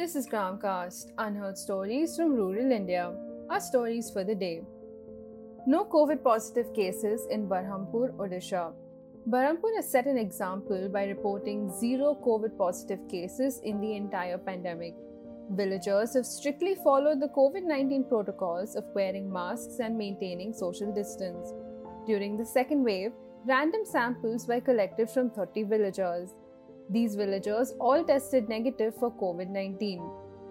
This is Gramcast, unheard stories from rural India. Our stories for the day. No COVID positive cases in Berhampur, Odisha. Berhampur has set an example by reporting zero COVID positive cases in the entire pandemic. Villagers have strictly followed the COVID 19 protocols of wearing masks and maintaining social distance. During the second wave, random samples were collected from 30 villagers. These villagers all tested negative for COVID 19.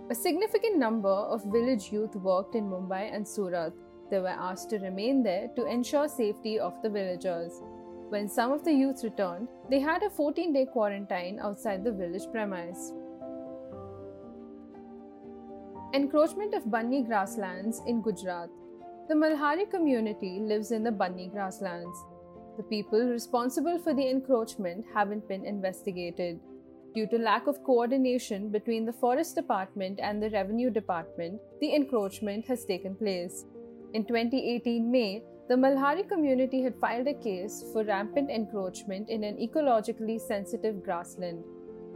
A significant number of village youth worked in Mumbai and Surat. They were asked to remain there to ensure safety of the villagers. When some of the youth returned, they had a 14 day quarantine outside the village premise. Encroachment of Banni grasslands in Gujarat. The Maldhari community lives in the Banni grasslands. The people responsible for the encroachment haven't been investigated. Due to lack of coordination between the Forest Department and the Revenue Department, the encroachment has taken place. In 2018 May, the Maldhari community had filed a case for rampant encroachment in an ecologically sensitive grassland.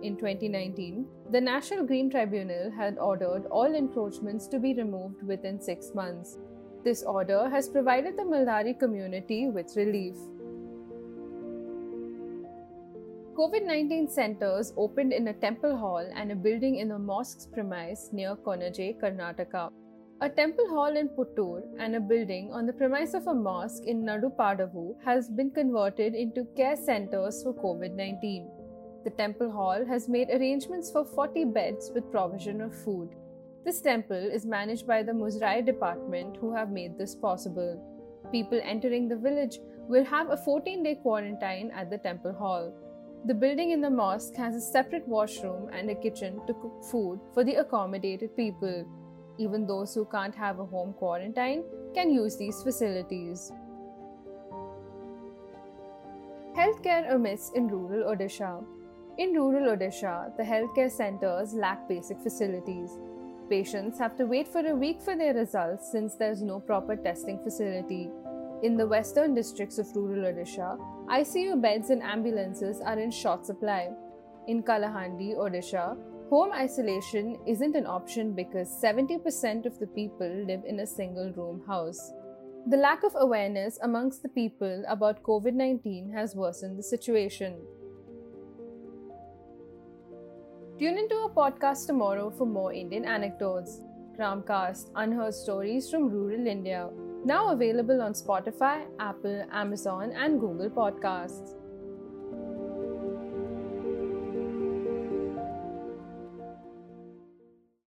In 2019, the National Green Tribunal had ordered all encroachments to be removed within six months. This order has provided the Maldhari community with relief. COVID 19 centers opened in a temple hall and a building in a mosque's premise near Konnaje, Karnataka. A temple hall in Puttur and a building on the premise of a mosque in Nadupadavu has been converted into care centers for COVID 19. The temple hall has made arrangements for 40 beds with provision of food. This temple is managed by the Muzrai department who have made this possible. People entering the village will have a 14 day quarantine at the temple hall. The building in the mosque has a separate washroom and a kitchen to cook food for the accommodated people. Even those who can't have a home quarantine can use these facilities. Healthcare amiss in rural Odisha. In rural Odisha, the healthcare centers lack basic facilities. Patients have to wait for a week for their results since there's no proper testing facility. In the western districts of rural Odisha, ICU beds and ambulances are in short supply. In Kalahandi, Odisha, home isolation isn't an option because 70% of the people live in a single room house. The lack of awareness amongst the people about COVID 19 has worsened the situation. Tune into our podcast tomorrow for more Indian anecdotes. Gramcast Unheard Stories from Rural India. Now available on Spotify, Apple, Amazon, and Google Podcasts.